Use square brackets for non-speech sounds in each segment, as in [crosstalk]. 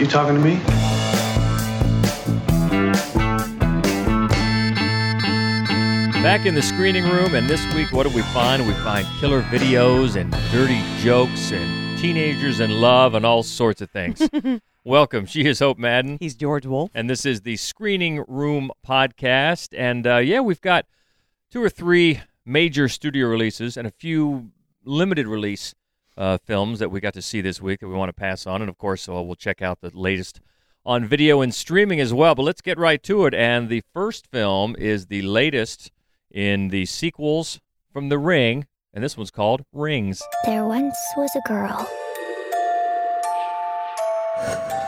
You talking to me? Back in the screening room, and this week, what do we find? We find killer videos and dirty jokes and teenagers in love and all sorts of things. [laughs] Welcome. She is Hope Madden, He's George Wolf. and this is the Screening Room podcast. And uh, yeah, we've got two or three major studio releases and a few limited release uh, films that we got to see this week that we want to pass on. And of course, uh, we'll check out the latest on video and streaming as well. But let's get right to it. And the first film is the latest in the sequels from The Ring, and this one's called Rings. There once was a girl.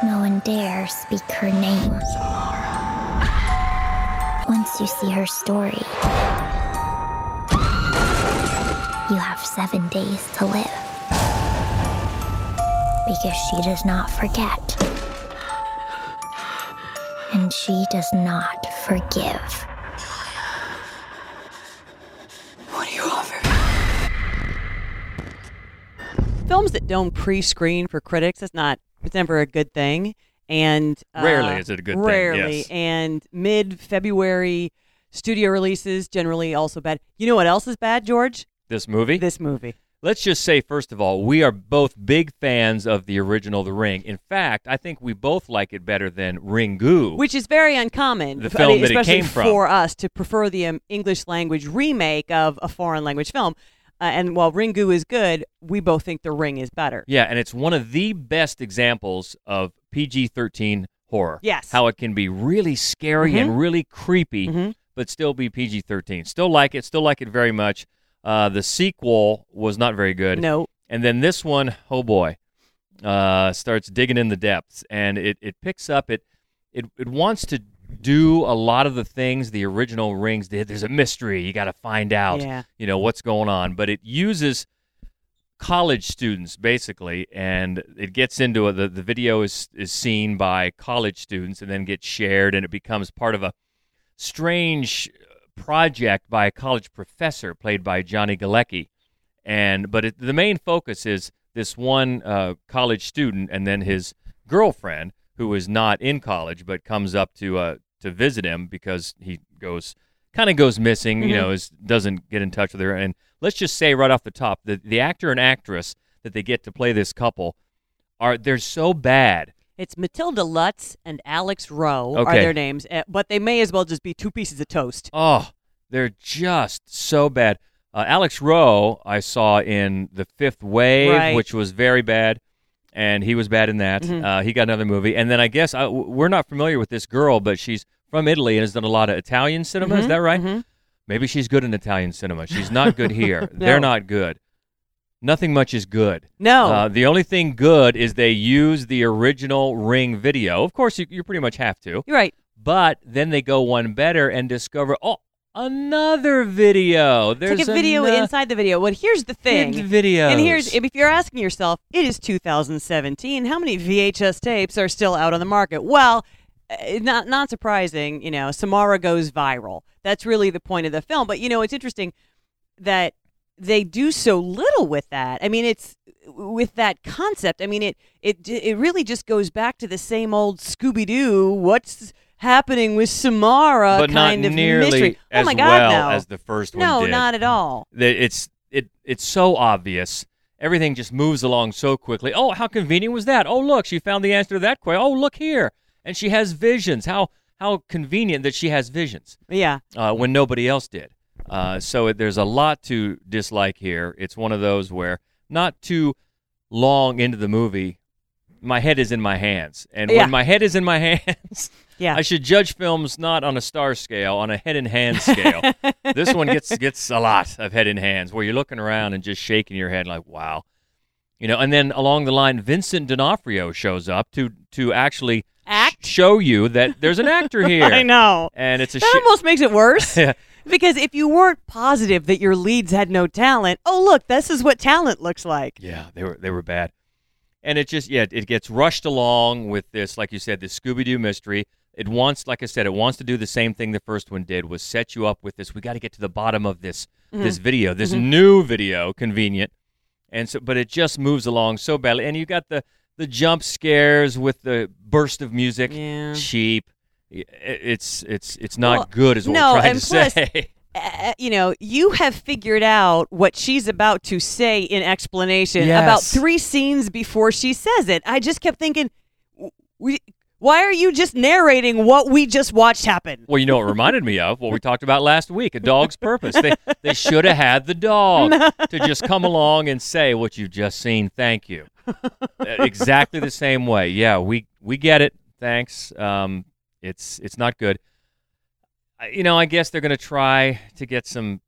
No one dare speak her name. Once you see her story, you have seven days to live. Because she does not forget. And she does not forgive. What do you offer? Films that don't pre-screen for critics is not. It's never a good thing. And uh, Rarely is it a good thing, Rarely. yes. And mid-February studio releases generally also bad. You know what else is bad, George? This movie? This movie. Let's just say, first of all, we are both big fans of the original The Ring. In fact, I think we both like it better than Ringu. which is very uncommon, The film that it especially came from. for us to prefer the um, English language remake of a foreign language film. Uh, and while Ringu is good, we both think The Ring is better. yeah, and it's one of the best examples of PG 13 horror. Yes. How it can be really scary and really creepy, Mhm. but still be PG 13. Still like it, still like it very much. Uh, the sequel was not very good. No, And then this one, oh boy, uh, starts digging in the depths, and it, it picks up. It, it it wants to do a lot of the things the original Rings did. There's a mystery you got to find out. Yeah. You know what's going on, but it uses college students basically, and it gets into a, the the video is is seen by college students and then gets shared, and it becomes part of a strange project by a college professor played by Johnny Galecki. And but it, the main focus is this one uh, college student and then his girlfriend who is not in college but comes up to uh, to visit him because he goes kind of goes missing you know is doesn't get in touch with her. And let's just say right off the top the the actor and actress that they get to play this couple are they're so bad it's Matilda Lutz and Alex Roe are their names, uh, but they may as well just be two pieces of toast. Oh, they're just so bad. Uh, Alex Roe, I saw in The Fifth Wave, Right. which was very bad, and he was bad in that. Mhm. Uh, he got another movie, and then I guess I, w- we're not familiar with this girl, but she's from Italy and has done a lot of Italian cinema. Is Mhm, that right? mhm. Maybe she's good in Italian cinema. She's not good here. [laughs] They're not good. Nothing much is good. No, Uh, the only thing good is they use the original Ring video. Of course, you, you pretty much have to. you're right. But then they go one better and discover, oh, another video. There's Take a video ano- inside the video. Well, here's the thing. videos. And here's if you're asking yourself, it is 2017. How many VHS tapes are still out on the market? Well, uh, not not surprising. You know, Samara goes viral. That's really the point of the film. But you know, it's interesting that they do so little with that. I mean, it's with that concept. I mean, it it it really just goes back to the same old Scooby Doo. What's happening with Samara? but not kind of nearly mystery. as oh my God, well no. as the first one no, did. not at all. It's it it's so obvious. Everything just moves along so quickly. Oh, how convenient was that? Oh, look, she found the answer to that question. Oh, look here, and she has visions. How how convenient that she has visions Yeah. uh, when nobody else did. Uh, so it, there's a lot to dislike here. It's one of those where not too long into the movie, my head is in my hands, and Yeah. when my head is in my [laughs] hands, Yeah. I should judge films not on a star scale, on a head in hand scale. [laughs] this one gets gets a lot of head in hands, where you're looking around and just shaking your head like, wow, you know. And then along the line, Vincent D'Onofrio shows up to to actually Act? show you that there's an actor [laughs] here. I know. and it's a That shi- almost makes it worse. Because if you weren't positive that your leads had no talent, oh look, this is what talent looks like. Yeah, they were they were bad, and it just yeah it gets rushed along with this like you said this Scooby Doo mystery. It wants like I said it wants to do the same thing the first one did was set you up with this. We got to get to the bottom of this mm-hmm. this video, this mm-hmm. new video, convenient, and so but it just moves along so badly. And you got the the jump scares with the burst of music Yeah. cheap. I- It's it's it's not Well, good, is what no, we're trying and to plus- say. [laughs] uh, you know, you have figured out what she's about to say in explanation about three scenes before she says it. I just kept thinking, we, why are you just narrating what we just watched happen? Well, you know, it reminded me of what we talked about last week: a dog's purpose. They they should have had the dog [laughs] to just come along and say what you've just seen. Thank you. Uh, exactly the same way. Yeah, we we get it. Thanks. Um, it's it's not good. You know, I guess they're going to try to get some,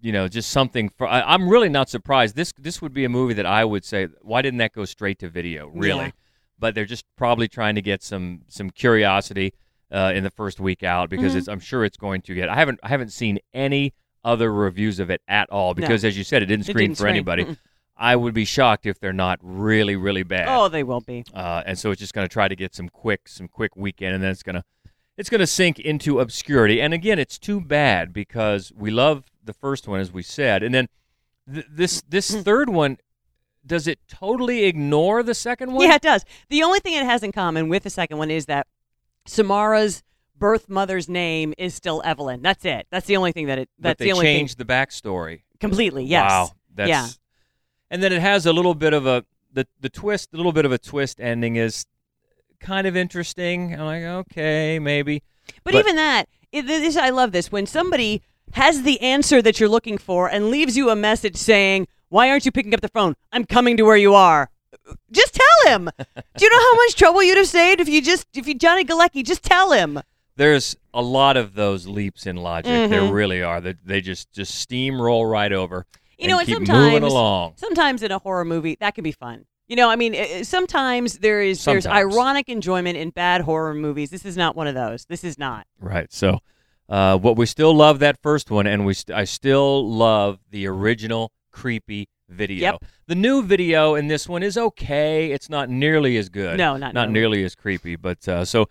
you know, just something. For I, I'm really not surprised. This this would be a movie that I would say, why didn't that go straight to video? Really, Yeah. but they're just probably trying to get some some curiosity uh, in the first week out because Mhm. it's, I'm sure it's going to get. I haven't I haven't seen any other reviews of it at all because, as you said, it didn't It screen didn't for screen. anybody. Mm-mm. I would be shocked if they're not really really bad. Oh, they will be. Uh, and so it's just going to try to get some quick, some quick weekend, and then it's going to, it's going to sink into obscurity. And again, it's too bad because we love the first one, as we said, and then th- this this Mm. third one, does it totally ignore the second one? Yeah, it does. The only thing it has in common with the second one is that Samara's birth mother's name is still Evelyn. That's it. That's the only thing that it. but That's they the only thing. changed the backstory. Completely. Yes. Wow, that's Yeah. And then it has a little bit of a the the twist, a little bit of a twist ending is kind of interesting. I'm like, okay, maybe. But, But- even that, it, this I love this when somebody has the answer that you're looking for and leaves you a message saying, "Why aren't you picking up the phone? I'm coming to where you are." Just tell him. [laughs] Do you know how much trouble you'd have saved if you just if you Johnny Galecki just tell him? there's a lot of those leaps in logic. There Mhm. really are. That they just just steamroll right over. You know, and sometimes sometimes in a horror movie that can be fun. You know, I mean, sometimes there is there's ironic enjoyment in bad horror movies. This is not one of those. This is not. Right. So, uh, what we still love that first one, and we st- I still love the original creepy video. Yep. The new video in this one is okay. It's not nearly as good. No, not not nearly. nearly as creepy. But uh, so,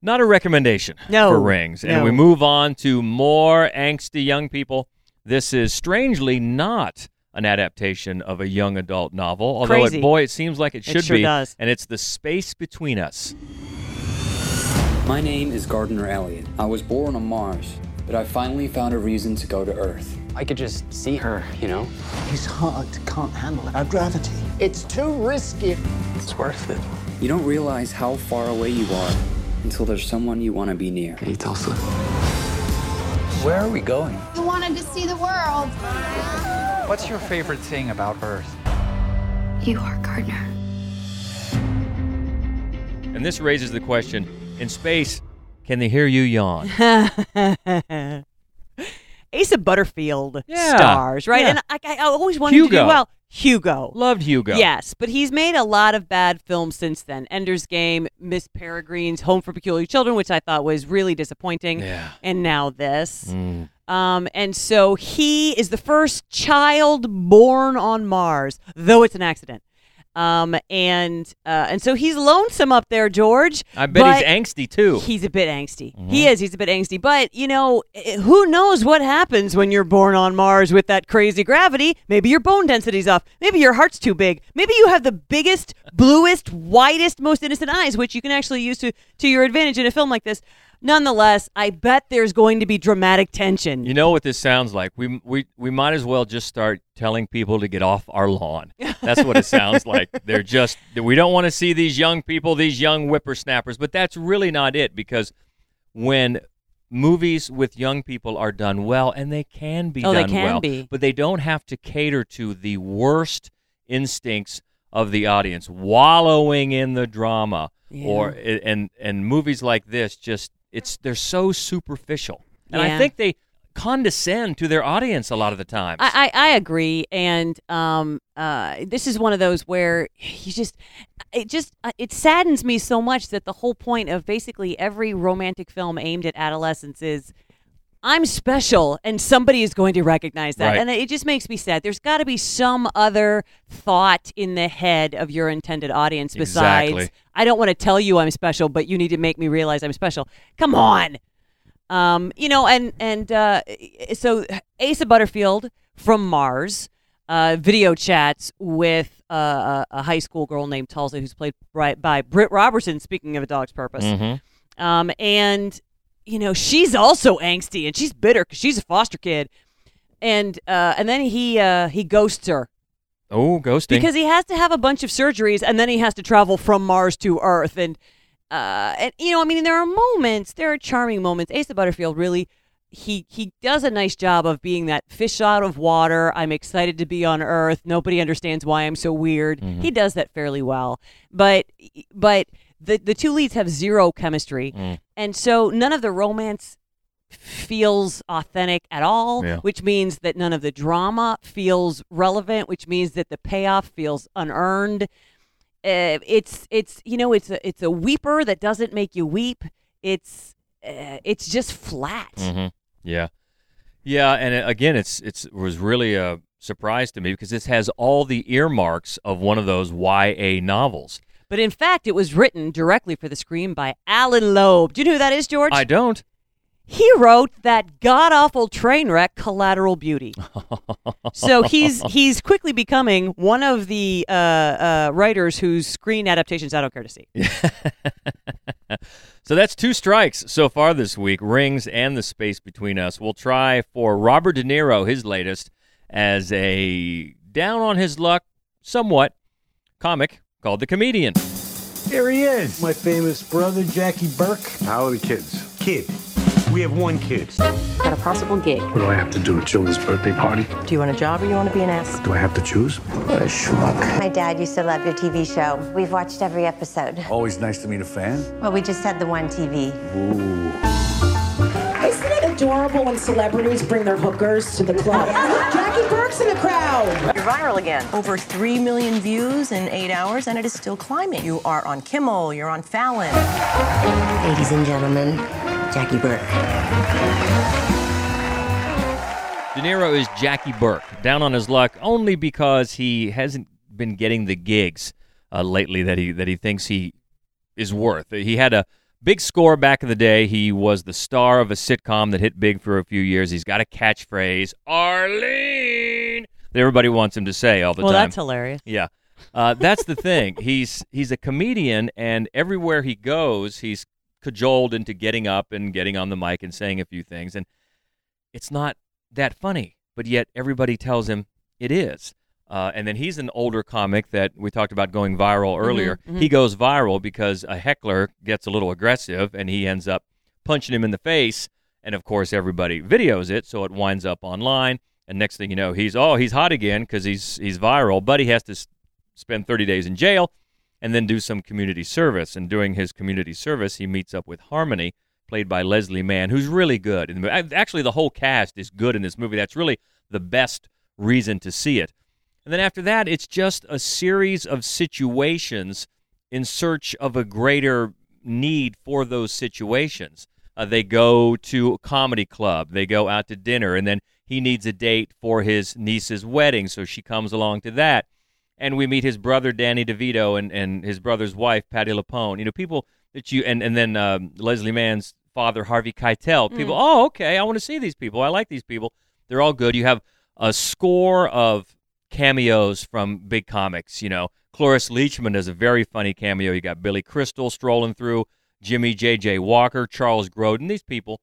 not a recommendation No, for Rings. And no. we move on to more angsty young people. This is strangely not an adaptation of a young adult novel, although it, boy, it seems like it It should sure be. does. And it's the space between us. My name is Gardner Elliott. I was born on Mars, but I finally found a reason to go to Earth. I could just see her, you know? His heart can't handle our gravity. It's too risky. It's worth it. You don't realize how far away you are until there's someone you want to be near. Hey, Tulsa. Where are we going? I wanted to see the world. What's your favorite thing about Earth? You are Gardner. And this raises the question in space, can they hear you yawn? [laughs] Asa Butterfield Yeah, stars, right? yeah. And I, I always wanted to do well. Hugo. Loved Hugo. Yes, but he's made a lot of bad films since then. Ender's Game, Miss Peregrine's Home for Peculiar Children, which I thought was really disappointing. Yeah. And now this. Mm. Um, and so he is the first child born on Mars, though it's an accident. Um, and uh, and so he's lonesome up there, George. I bet he's angsty too. He's a bit angsty. He is. He's a bit angsty. But, you know, eh, who knows what happens when you're born on Mars with that crazy gravity? Maybe your bone density's off. Maybe your heart's too big. Maybe you have the biggest, bluest, whitest, most innocent eyes, which you can actually use to, to your advantage in a film like this. Nonetheless, I bet there's going to be dramatic tension. You know what this sounds like? We we we might as well just start telling people to get off our lawn. That's what it sounds [laughs] like. They're just we don't want to see these young people, these young whippersnappers, but that's really not it because when movies with young people are done well and they can be Oh, they can well, be. but they don't have to cater to the worst instincts of the audience, wallowing in the drama or and and movies like this just it's they're so superficial. And I think they condescend to their audience a lot of the time. I, I, I agree, and um, uh, this is one of those where you just, it just, uh, it saddens me so much that the whole point of basically every romantic film aimed at adolescents is, I'm special, and somebody is going to recognize that, Right. and it just makes me sad. There's got to be some other thought in the head of your intended audience besides, Exactly. I don't want to tell you I'm special, but you need to make me realize I'm special. Come on. Um, you know, and and uh, so Asa Butterfield from Mars uh, video chats with uh, a, high school girl named Tulsa, who's played by, by Britt Robertson. Speaking of a dog's purpose, Mhm. um, and you know she's also angsty and she's bitter because she's a foster kid, and uh, and then he uh, he ghosts her. Oh, ghosting. because he has to have a bunch of surgeries and then he has to travel from Mars to Earth. And uh and you know I mean there are moments there are charming moments. Asa Butterfield really he he does a nice job of being that fish out of water. I'm excited to be on Earth. Nobody understands why I'm so weird. He does that fairly well. But but the the two leads have zero chemistry Mm. and so none of the romance feels authentic at all, Yeah. which means that none of the drama feels relevant, which means that the payoff feels unearned. Uh, it's it's you know it's a it's a weeper that doesn't make you weep. It's uh, it's just flat. hmm Yeah, yeah, and it, again, it's it's it was really a surprise to me because this has all the earmarks of one of those YA novels. But in fact, it was written directly for the screen by Allan Loeb. Do you know who that is, George? I don't. he wrote that god awful train wreck Collateral Beauty. [laughs] so he's he's quickly becoming one of the uh, uh, writers whose screen adaptations I don't care to see. [laughs] So that's two strikes so far this week Rings and The Space Between Us. We'll try for Robert De Niro, his latest, as a down on his luck, somewhat comic called The Comedian. Here he is, my famous brother, Jackie Burke. How are the kids? Kid. We have one kid. Got a possible gig. What do I have to do? Jill's birthday party? Do you want a job or you want to be an ass? Do I have to choose? What a schmuck. My dad used to love your TV show. We've watched every episode. Always nice to meet a fan. Well, we just had the one TV. Ooh. Isn't it adorable when celebrities bring their hookers to the club? Jackie Burke's in the crowd. You're viral again. Over 3 million views in eight hours, and it is still climbing. You are on Kimmel, you're on Fallon. Ladies and gentlemen, Jackie Burke. De Niro is Jackie Burke, down on his luck only because he hasn't been getting the gigs uh, lately that he that he thinks he is worth. He had a big score back in the day. He was the star of a sitcom that hit big for a few years. He's got a catchphrase, Arlene, that everybody wants him to say all the well, time. Well, that's hilarious. Yeah. Uh, that's the thing. [laughs] He's he's a comedian, and everywhere he goes, he's cajoled into getting up and getting on the mic and saying a few things, and it's not that funny. But yet everybody tells him it is. Uh, and then he's an older comic that we talked about going viral earlier. mhm. He goes viral because a heckler gets a little aggressive, and he ends up punching him in the face. And of course, everybody videos it, so it winds up online. And next thing you know, he's oh he's hot again because he's he's viral, but he has to s- spend 30 days in jail and then do some community service. And doing his community service, he meets up with Harmony, played by Leslie Mann, who's really good. in the Actually, the whole cast is good in this movie. That's really the best reason to see it. And then after that, it's just a series of situations in search of a greater need for those situations. Uh, they go to a comedy club, they go out to dinner, and then he needs a date for his niece's wedding, so she comes along to that. And we meet his brother Danny DeVito and, and his brother's wife Patti LuPone. You know, people that you and and then um, Leslie Mann's father Harvey Keitel. People, oh, okay, I want to see these people. I like these people. They're all good. You have a score of cameos from big comics. You know, Cloris Leachman does a very funny cameo. You got Billy Crystal strolling through, Jimmy J.J. Walker, Charles Grodin. These people.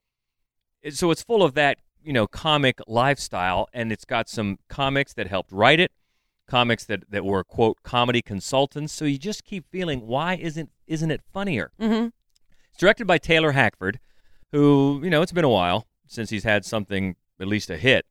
So it's full of that, you know, comic lifestyle, and it's got some comics that helped write it, comics that, that were quote comedy consultants. So you just keep feeling, why isn't isn't it funnier? Mm-hmm. It's directed by Taylor Hackford, who, you know, it's been a while since he's had something, at least a hit.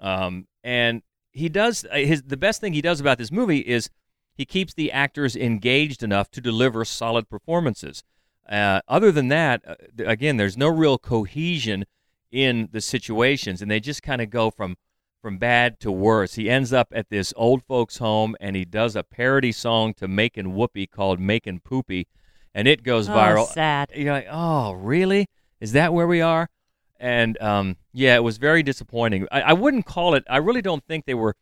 Um, and he does uh, his the best thing he does about this movie is he keeps the actors engaged enough to deliver solid performances. Uh, other than that, uh, again, there's no real cohesion in the situations, and they just kind of go from from bad to worse. He ends up at this old folks' home, and he does a parody song to Making Whoopee called Making Poopy, and it goes Oh, viral. sad. You're like, oh, really? Is that where we are? And um, yeah, it was very disappointing. I, I wouldn't call it. I really don't think they were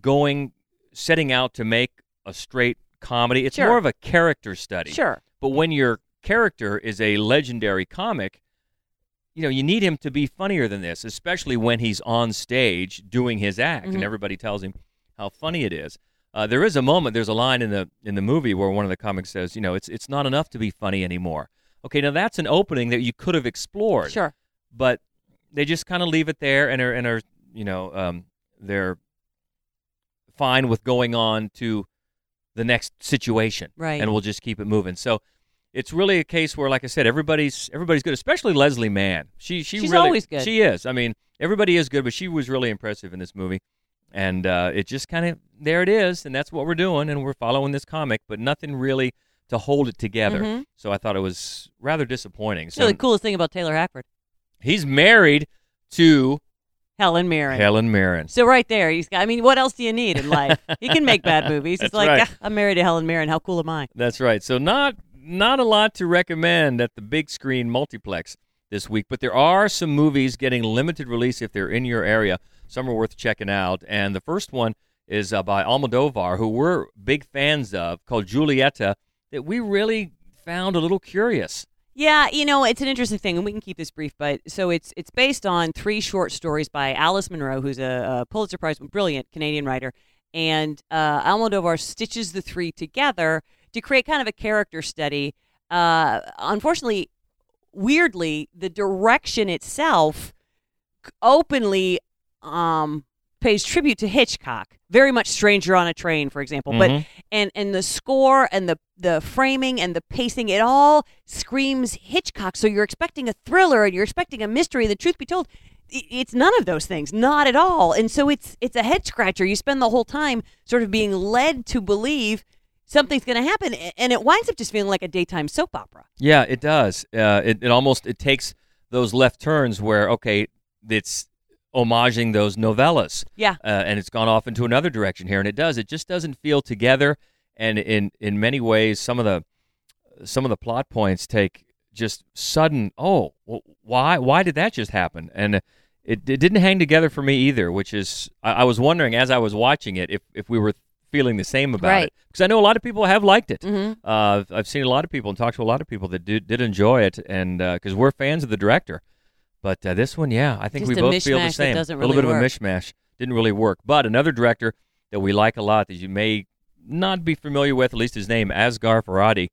going setting out to make a straight comedy. It's Sure. more of a character study. Sure. But when your character is a legendary comic, you know, you need him to be funnier than this, especially when he's on stage doing his act, Mhm. and everybody tells him how funny it is. Uh, there is a moment. There's a line in the in the movie where one of the comics says, "You know, it's it's not enough to be funny anymore." Okay, now that's an opening that you could have explored. Sure. But they just kind of leave it there, and are and are you know um, they're fine with going on to the next situation, Right. And we'll just keep it moving. So it's really a case where, like I said, everybody's everybody's good, especially Leslie Mann. She she She's really, always good. She is. I mean, everybody is good, but she was really impressive in this movie. And uh, it just kind of there it is, and that's what we're doing, and we're following this comic, but nothing really to hold it together. Mhm. So I thought it was rather disappointing. You So know, the coolest thing about Taylor Hackford, he's married to Helen Mirren. Helen Mirren. So right there, he's got. I mean, what else do you need in [laughs] life? he can make bad movies. He's That's like, right. "Ah, I'm married to Helen Mirren. How cool am I? That's right. So not not a lot to recommend at the big screen multiplex this week, but there are some movies getting limited release if they're in your area. Some are worth checking out. And the first one is uh, by Almodovar, who we're big fans of, called Julieta, that we really found a little curious. Yeah, you know, it's an interesting thing, and we can keep this brief. But so it's it's based on three short stories by Alice Munro, who's a, a Pulitzer Prize brilliant Canadian writer, and uh, Almodovar stitches the three together to create kind of a character study. Uh, unfortunately, weirdly, the direction itself openly um, pays tribute to Hitchcock. Very much Stranger on a Train, for example. Mhm. But and and the score and the the framing and the pacing, it all screams Hitchcock. So you're expecting a thriller and you're expecting a mystery. The truth be told, it's none of those things, not at all. And so it's it's a head scratcher. You spend the whole time sort of being led to believe something's going to happen, and it winds up just feeling like a daytime soap opera. Yeah, it does. Uh, it, it almost it takes those left turns where okay, it's homaging those novellas. Yeah. uh, and it's gone off into another direction here, and it does. It just doesn't feel together, and in in many ways, some of the some of the plot points take just sudden. Oh, wh- why why did that just happen? And it, it didn't hang together for me either. Which is I, I was wondering as I was watching it if if we were feeling the same about Right. it because I know a lot of people have liked it. Mhm. Uh, I've- seen a lot of people and talked to a lot of people that did, did enjoy it, and because we're fans of the director. But uh, this one, yeah, I think Just we both feel the same. doesn't a little bit work. of a mishmash. Didn't really work. But another director that we like a lot that you may not be familiar with, at least his name, Asghar Farhadi,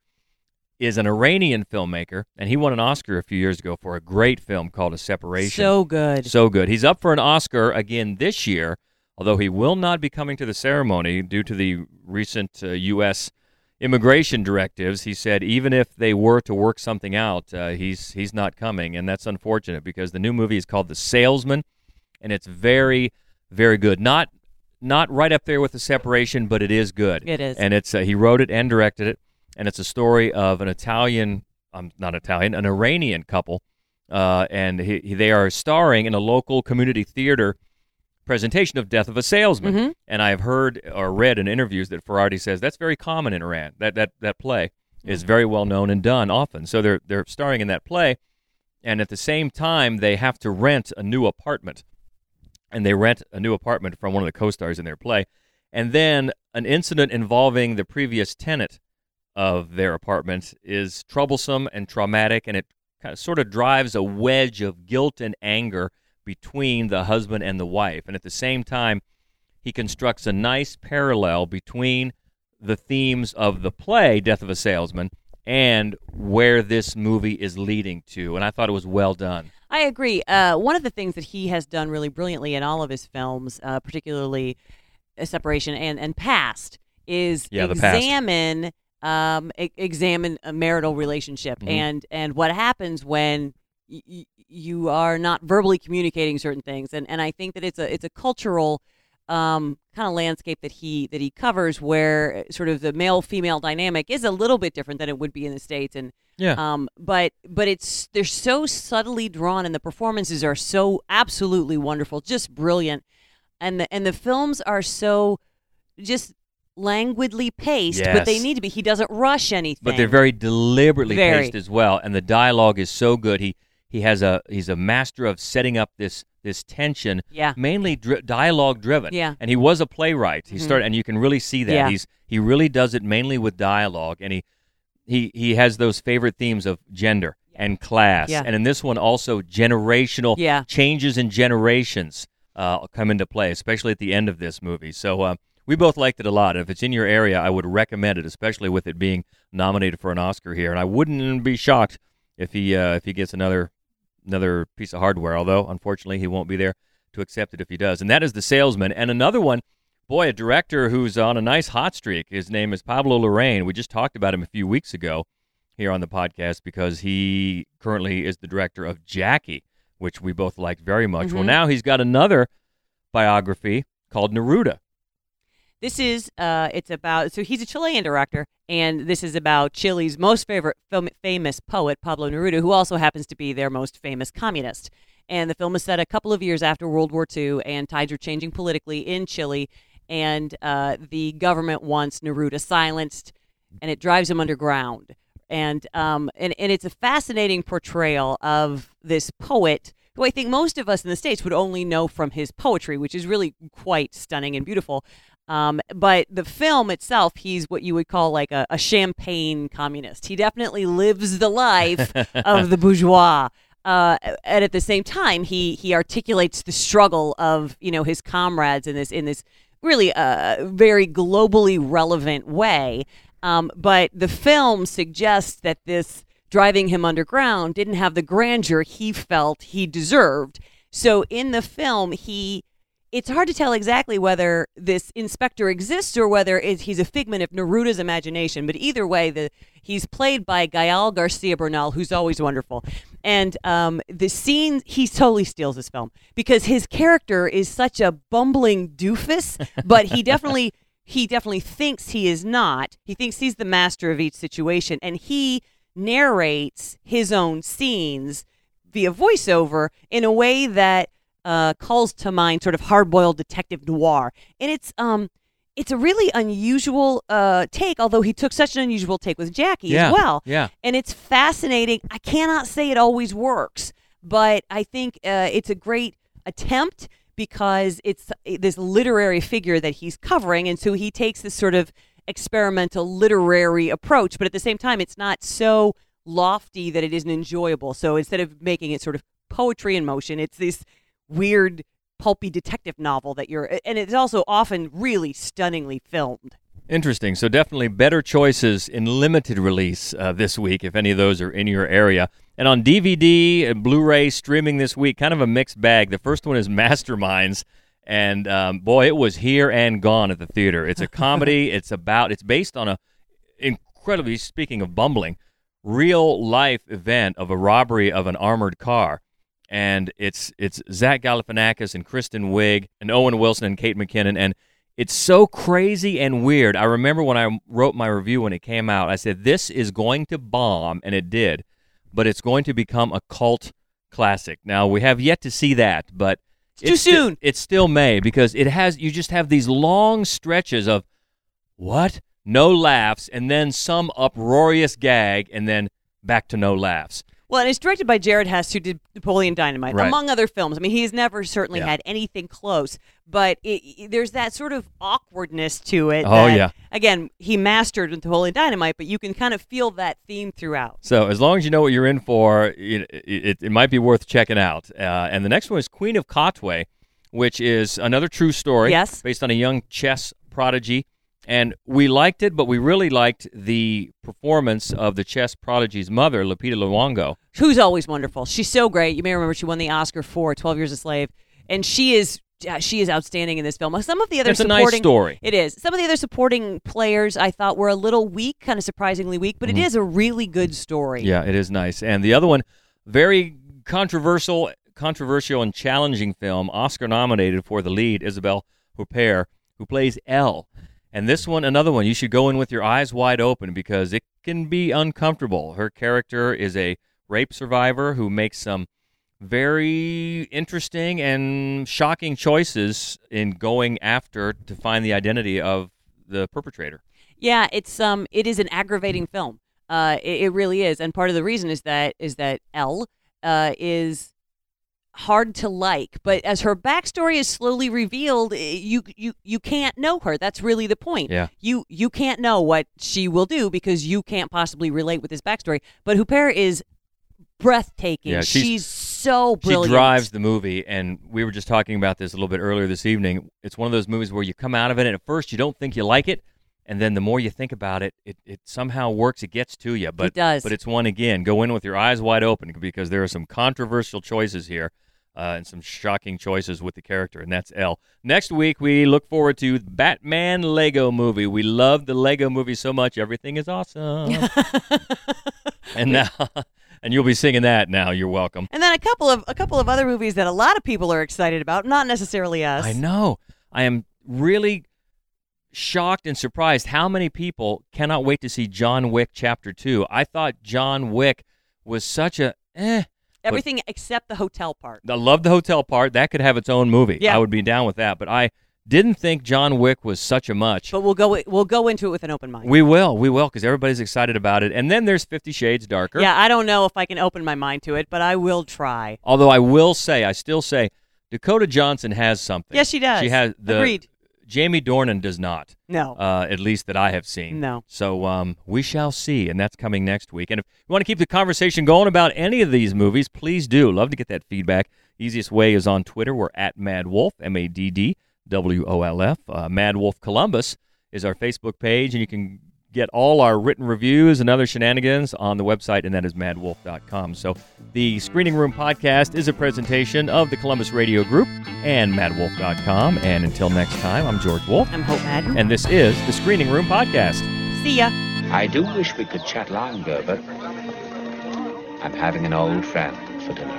is an Iranian filmmaker, and he won an Oscar a few years ago for a great film called A Separation. So good. So good. He's up for an Oscar again this year, although he will not be coming to the ceremony due to the recent uh, U.S. immigration directives. He said even if they were to work something out, uh, he's he's not coming, and that's unfortunate because the new movie is called The Salesman, and it's very very good. Not not right up there with The Separation, but it is good. It is. and it's uh, he wrote it and directed it, and it's a story of an Italian, um, not Italian, an Iranian couple, uh, and he, he- they are starring in a local community theater presentation of Death of a Salesman. Mhm. And I've heard or read in interviews that Farhadi says that's very common in Iran. That that that play is very well known and done often. So they're they're starring in that play, and at the same time they have to rent a new apartment, and they rent a new apartment from one of the co-stars in their play, and then an incident involving the previous tenant of their apartment is troublesome and traumatic, and it kind of sort of drives a wedge of guilt and anger between the husband and the wife. And at the same time, he constructs a nice parallel between the themes of the play, Death of a Salesman, and where this movie is leading to. And I thought it was well done. I agree. Uh, one of the things that he has done really brilliantly in all of his films, uh, particularly uh, Separation and, and Past, is Yeah, examine um, e- examine a marital relationship Mhm. and and what happens when y- you are not verbally communicating certain things. And and I think that it's a it's a cultural um, kind of landscape that he that he covers where uh, sort of the male female dynamic is a little bit different than it would be in the states and Yeah. um, but but it's they're so subtly drawn and the performances are so absolutely wonderful just brilliant and the and the films are so just languidly paced but they need to be he doesn't rush anything But they're very deliberately Very. paced as well, and the dialogue is so good. He he has a he's a master of setting up this this tension. Yeah. mainly dri- dialogue driven. Yeah. and he was a playwright. He Mhm. started, and you can really see that Yeah. he's he really does it mainly with dialogue, and he he he has those favorite themes of gender and class. Yeah. And in this one, also generational Yeah. changes in generations uh, come into play, especially at the end of this movie. So uh, we both liked it a lot. And if it's in your area, I would recommend it, especially with it being nominated for an Oscar here. And I wouldn't be shocked if he uh, if he gets another another piece of hardware. Although unfortunately, he won't be there to accept it if he does. And that is The Salesman. And another one, boy, a director who's on a nice hot streak. His name is Pablo Larraín. We just talked about him a few weeks ago here on the podcast because he currently is the director of Jackie, which we both liked very much. Well, Mhm. now he's got another biography called Neruda. This is uh, it's about so he's a Chilean director, and this is about Chile's most favorite famous poet Pablo Neruda, who also happens to be their most famous communist. And the film is set a couple of years after World War II, and tides are changing politically in Chile, and uh, the government wants Neruda silenced, and it drives him underground. And um, and and it's a fascinating portrayal of this poet who I think most of us in the states would only know from his poetry, which is really quite stunning and beautiful. Um, but the film itself, he's what you would call like a, a champagne communist. He definitely lives the life [laughs] of the bourgeois. Uh, and at the same time, he he articulates the struggle of you know his comrades in this in this really uh, very globally relevant way. Um, but the film suggests that this driving him underground didn't have the grandeur he felt he deserved. So in the film, he it's hard to tell exactly whether this inspector exists or whether he's a figment of Neruda's imagination. But either way, the he's played by Gael Garcia Bernal, who's always wonderful. And um, the scene, he totally steals this film because his character is such a bumbling doofus, but he definitely [laughs] he definitely thinks he is not. He thinks he's the master of each situation, and he narrates his own scenes via voiceover in a way that uh, calls to mind sort of hard-boiled detective noir, and it's um, it's a really unusual uh, take. Although he took such an unusual take with Jackie Yeah, as well, yeah. and it's fascinating. I cannot say it always works, but I think uh, it's a great attempt because it's this literary figure that he's covering, and so he takes this sort of experimental literary approach, but at the same time, it's not so lofty that it isn't enjoyable. So instead of making it sort of poetry in motion, it's this weird pulpy detective novel that you're and it's also often really stunningly filmed Interesting. So definitely better choices in limited release uh, this week, if any of those are in your area. And on DVD and Blu-ray streaming this week, kind of a mixed bag. The first one is [laughs] Masterminds, and um, boy, it was here and gone at the theater. It's a [laughs] comedy. it's about. It's based on a incredibly speaking of bumbling, real life event of a robbery of an armored car. And it's it's Zach Galifianakis and Kristen Wiig and Owen Wilson and Kate McKinnon and it's so crazy and weird. I remember when I wrote my review when it came out, I said, This is going to bomb, and it did, but it's going to become a cult classic. Now, we have yet to see that, but It's too sti- soon. it still may because it has, you just have these long stretches of what? No laughs, and then some uproarious gag, and then back to no laughs. Well and it's directed by jared hess who did napoleon dynamite Right. among other films i mean he's never certainly Yeah. had anything close but it, it- there's that sort of awkwardness to it Oh, that, yeah. again he mastered with napoleon dynamite but you can kind of feel that theme throughout So as long as you know what you're in for, it, it, it might be worth checking out. Uh, and the next one is Queen of Katwe, which is another true story. Yes. Based on a young chess prodigy. And we liked it, but we really liked the performance of the chess prodigy's mother, Lupita Nyong'o. who's always wonderful. She's so great. You may remember she won the Oscar for 12 Years a Slave, and she is uh, she is outstanding in this film. Some of the other It's a nice supporting story. It is. Some of the other supporting players I thought were a little weak, kind of surprisingly weak, but it is a really good story. Mm-hmm. Yeah, it is nice. And the other one, very controversial, controversial and challenging film, Oscar nominated for the lead, Isabelle Huppert, who plays Elle. And this one, another one, you should go in with your eyes wide open because it can be uncomfortable. Her character is a rape survivor who makes some very interesting and shocking choices in going after to find the identity of the perpetrator. Yeah, it's um, it is an aggravating film. Uh, it, it really is, and part of the reason is that is that Elle uh, is hard to like, but as her backstory is slowly revealed, eh, you you you can't know her. That's really the point. Yeah. You you can't know what she will do because you can't possibly relate with this backstory. But Huppert is breathtaking. Yeah, she's- she's, so brilliant. She drives the movie, and we were just talking about this a little bit earlier this evening. It's one of those movies where you come out of it, and at first you don't think you like it, and then the more you think about it, it, it somehow works. It gets to you. But It does. But it's one again. Go in with your eyes wide open because there are some controversial choices here. Uh, and some shocking choices with the character, and that's Elle. Next week, we look forward to Batman Lego Movie. We love the Lego Movie so much; everything is awesome. [laughs] and now, [laughs] and you'll be singing that now. You're welcome. And then a couple of a couple of other movies that a lot of people are excited about, not necessarily us. I know. I am really shocked and surprised how many people cannot wait to see John Wick Chapter 2. I thought John Wick was such a eh. But Everything except the hotel part. I love the hotel part. That could have its own movie. Yeah. I would be down with that. But I didn't think John Wick was such a much. But we'll go we'll go into it with an open mind. We will, we will, because everybody's excited about it. And then there's Fifty Shades Darker. Yeah, I don't know if I can open my mind to it, but I will try. Although I will say, I still say, Dakota Johnson has something. Yes, she does. She has the Agreed. Jamie Dornan does not. No. Uh, at least that I have seen. No. So um, we shall see, and that's coming next week. And if you want to keep the conversation going about any of these movies, please do. Love to get that feedback. Easiest way is on Twitter. We're at Mad Wolf, M A D D W O L F. Uh, Mad Wolf Columbus is our Facebook page, and you can get all our written reviews and other shenanigans on the website, and that is maddwolf.com. So the Screening Room podcast is a presentation of the Columbus Radio Group and maddwolf.com. And until next time, I'm George Wolf. I'm Hope Madden. And this is the Screening Room Podcast. See ya. I do wish we could chat longer, but I'm having an old friend for dinner.